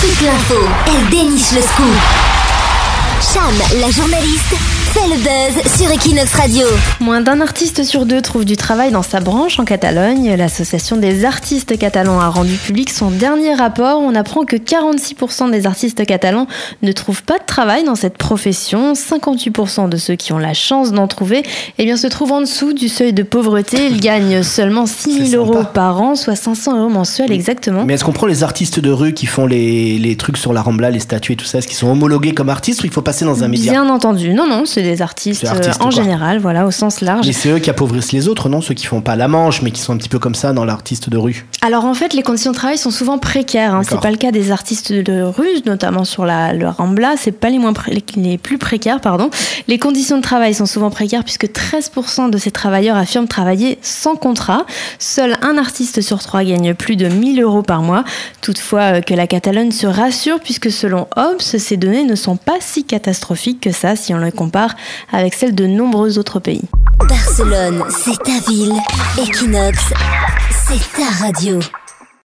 toute l'info, elle déniche le scoop. Cham, la journaliste, fait le buzz sur Equinox Radio. Moins d'un artiste sur deux trouve du travail dans sa branche en Catalogne. L'association des artistes catalans a rendu public son dernier rapport. On apprend que 46% des artistes catalans ne trouvent pas de travail dans cette profession. 58% de ceux qui ont la chance d'en trouver eh bien, se trouvent en dessous du seuil de pauvreté. Ils gagnent seulement 6 000 euros par an, soit 500 euros mensuels exactement. Mais est-ce qu'on prend les artistes de rue qui font les, les trucs sur la Rambla, les statues et tout ça, est-ce qu'ils sont homologués comme artistes ou il faut passer dans un média? Bien entendu. Non, non, c'est des artistes, euh, en quoi. général, voilà, au sens large. Mais c'est eux qui appauvrissent les autres, non? Ceux qui font pas la manche, mais qui sont un petit peu comme ça dans l'artiste de rue. Alors en fait, les conditions de travail sont souvent précaires. Hein. C'est pas le cas des artistes de rue, notamment sur la le Rambla. C'est pas les moins les- les plus précaires, pardon. Les conditions de travail sont souvent précaires puisque 13% de ces travailleurs affirment travailler sans contrat. Seul un artiste sur trois gagne plus de 1000 euros par mois. Toutefois, euh, que la Catalogne se rassure puisque selon Hobbes, ces données ne sont pas si catastrophiques que ça si on les compare avec celles de nombreux autres pays. Barcelone, c'est ta ville. Equinox, c'est ta radio.